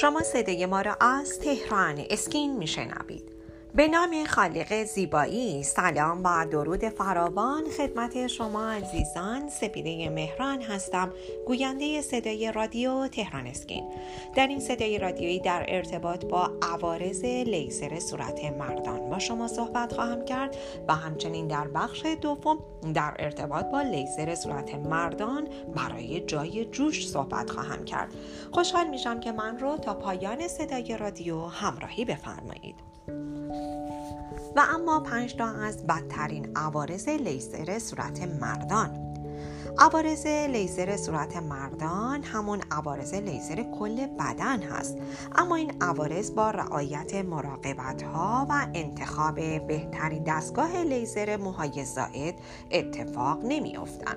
شما صدای ما را از تهران اسکین میشنوید. به نام خالق زیبایی. سلام و درود فراوان. خدمت شما عزیزان سپیده مهران هستم. گوینده صدای رادیو تهران اسکین. در این صدای رادیویی در ارتباط با عوارض لیزر صورت مردان با شما صحبت خواهم کرد و همچنین در بخش دوم در ارتباط با لیزر صورت مردان برای جای جوش صحبت خواهم کرد. خوشحال میشم که من رو تا پایان صدای رادیو همراهی بفرمایید. و اما پنج تا از بدترین عوارض لیزر صورت مردان عوارض لیزر صورت مردان همون عوارض لیزر کل بدن هست اما این عوارض با رعایت مراقبت ها و انتخاب بهترین دستگاه لیزر موهای زائد اتفاق نمی افتن.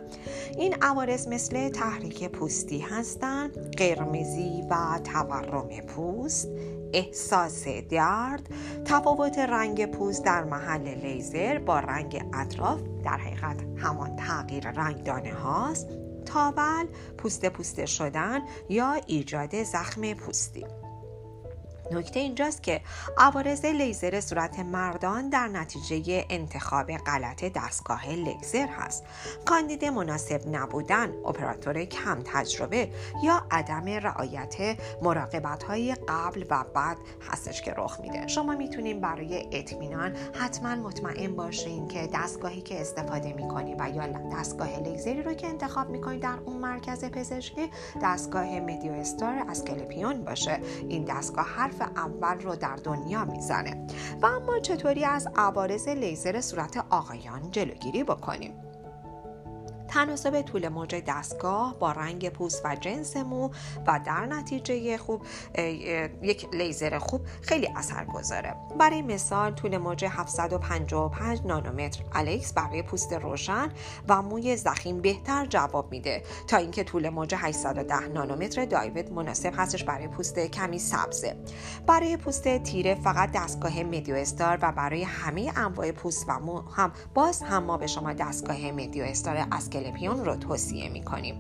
این عوارض مثل تحریک پوستی هستند قرمزی و تورم پوست احساس درد تفاوت رنگ پوست در محل لیزر با رنگ اطراف در حقیقت همان تغییر رنگ دانه هاست. تاول پوست پوسته شدن یا ایجاد زخم پوستی. نکته اینجاست که عوارض لیزر صورت مردان در نتیجه انتخاب غلط دستگاه لیزر هست. کاندید مناسب نبودن اپراتور کم تجربه یا عدم رعایت مراقبت های قبل و بعد هستش که رخ میده. شما می‌تونید برای اطمینان حتما مطمئن باشین که دستگاهی که استفاده می‌کنید و یا دستگاه لیزری رو که انتخاب می‌کنید در اون مرکز پزشکی دستگاه مدیو استار از کلپیون باشه. این دستگاه حرف اول رو در دنیا می‌زنه. و اما چطوری از عوارض لیزر صورت آقایان جلوگیری بکنیم؟ تناسب طول موج دستگاه با رنگ پوست و جنس مو و در نتیجه خوب یک لیزر خوب خیلی اثر گذاره برای مثال طول موج 755 نانومتر. الکس برای پوست روشن و موی زخیم بهتر جواب میده. تا اینکه طول موج 810 نانومتر دایوید مناسب هستش برای پوست کمی سبزه. برای پوست تیره فقط دستگاه مدیو استار و برای همه انواع پوست و مو هم باز هم ما به شما دستگاه مدیو استار از اسکلپیون رو توصیه می‌کنیم.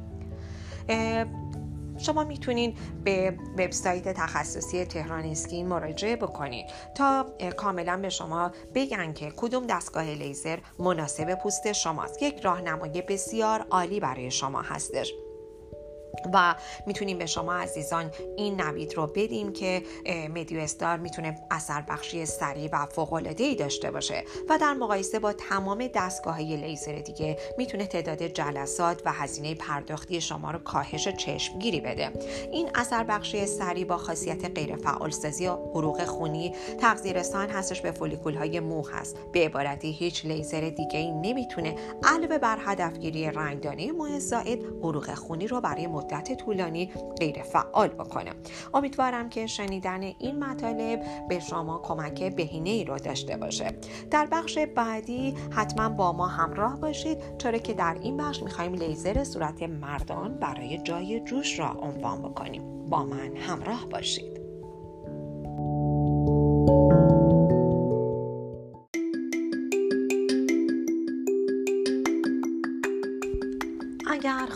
شما می‌تونین به وبسایت تخصصی تهران اسکین مراجعه بکنید تا کاملا به شما بگن که کدوم دستگاه لیزر مناسب پوست شماست. یک راهنمایی بسیار عالی برای شما هستش. و می‌تونیم به شما عزیزان این نوید رو بدیم که مدیو استار می‌تونه اثر بخشی سریع و فوق ای داشته باشه و در مقایسه با تمام دستگاه های لیزر دیگه می‌تونه تعداد جلسات و هزینه پرداختی شما رو کاهش چشمگیری بده. این اثر بخشی سریع با خاصیت غیر فعال سازی و عروق خونی تغذیه رسان هستش به فولیکول های مو هست به عبارتی هیچ لیزر دیگه ای نمی‌تونه علاوه بر هدفگیری رنگدانی مو زائد عروق خونی رو برای مدت طولانی غیر فعال بکنه. امیدوارم که شنیدن این مطالب به شما کمک بهینه ای رو داشته باشه. در بخش بعدی حتما با ما همراه باشید. چرا که در این بخش می‌خوایم لیزر صورت مردان برای جای جوش را عنوان بکنیم. با من همراه باشید.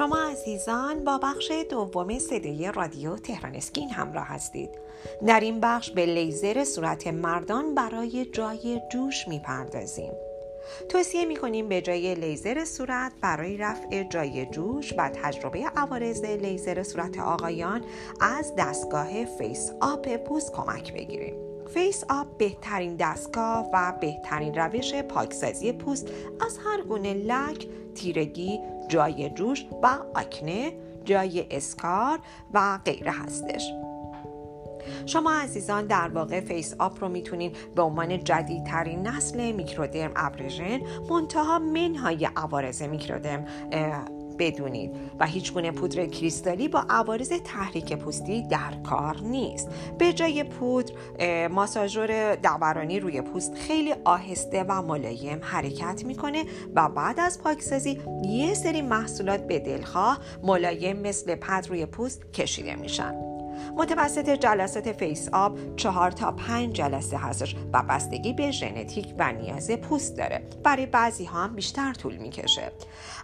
شما عزیزان با بخش دوم صدای رادیو تهران اسکین همراه هستید. در این بخش به لیزر صورت مردان برای جای جوش می‌پردازیم. توصیه می‌کنیم به جای لیزر صورت برای رفع جای جوش و تجربه عوارض لیزر صورت آقایان از دستگاه Face Up پوست کمک بگیریم. Face Up بهترین دستگاه و بهترین روش پاکسازی پوست از هر گونه لک، تیرگی، جای جوش و آکنه جای اسکار و غیره هستش. شما عزیزان در واقع Face Up رو می‌تونین به عنوان جدیدترین نسل microdermabrasion منتها منهای عوارض microderm بدونید و هیچ گونه پودر کریستالی با عوارض تحریک پوستی در کار نیست. به جای پودر ماساژور دورانی روی پوست خیلی آهسته و ملایم حرکت می‌کنه و بعد از پاکسازی یه سری محصولات به دلخواه ملایم مثل پد روی پوست کشیده میشن. متوسط جلسات Face Up چهار تا پنج جلسه هستش و بستگی به ژنتیک و نیاز پوست داره. برای بعضی ها هم بیشتر طول می‌کشه.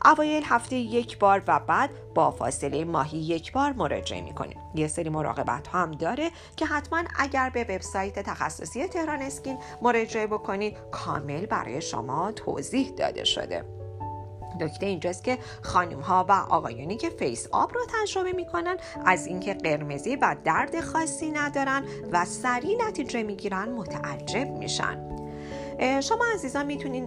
اوایل هفته یک بار و بعد با فاصله ماهی یک بار مراجعه می‌کنیم. یه سری مراقبت هم داره که حتما اگر به وبسایت تخصصی تهران اسکین مراجعه بکنید کامل برای شما توضیح داده شده. نکته اینجاست که خانم ها و آقایانی که Face Up رو تجربه می‌کنن از اینکه قرمزی و درد خاصی ندارن و سریع نتیجه می‌گیرن متعجب میشن. شما عزیزان می‌تونین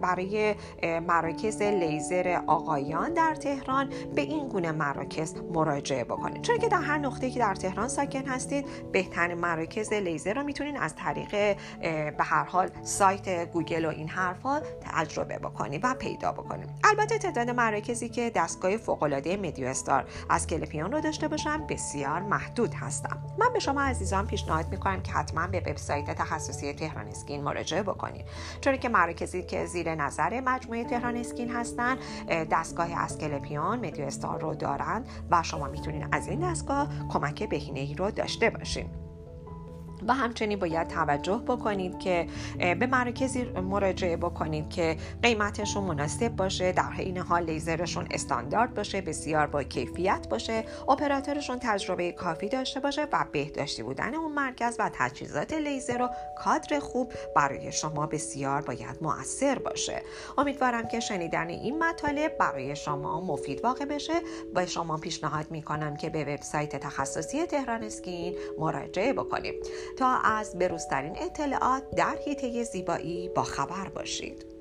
برای مراکز لیزر آقایان در تهران به این گونه مراکز مراجعه بکنید. چون که در هر نقطه که در تهران ساکن هستید بهترین مراکز لیزر رو می‌تونین از طریق به هر حال سایت گوگل و این حرفا تجربه بکنید و پیدا بکنید. البته تعداد مراکزی که دستگاه فوق العاده MeDioStar Asclepion رو داشته باشن بسیار محدود هستن. من به شما عزیزان پیشنهاد می‌کنم که حتما به وبسایت تخصصی تهران اسکین مراجعه بکنید. چون که مراکزی که زیر نظر مجموعه تهران اسکین هستن دستگاه Asclepion MeDioStar رو دارند و شما می‌تونید از این دستگاه کمک بهینه ای رو داشته باشین. و همچنین باید توجه بکنید که به مراکزی مراجعه بکنید که قیمتشون مناسب باشه در حین حال لیزرشون استاندارد باشه بسیار با کیفیت باشه اپراتورشون تجربه کافی داشته باشه و بهداشتی بودن اون مرکز و تجهیزات لیزر و کادر خوب برای شما بسیار باید مؤثر باشه. امیدوارم که شنیدن این مطالب برای شما مفید واقع بشه. با شما پیشنهاد می‌کنم که به وبسایت تخصصی تهران اسکین مراجعه بکنید. تا از بروزترین اطلاعات در حیطه زیبایی با خبر باشید.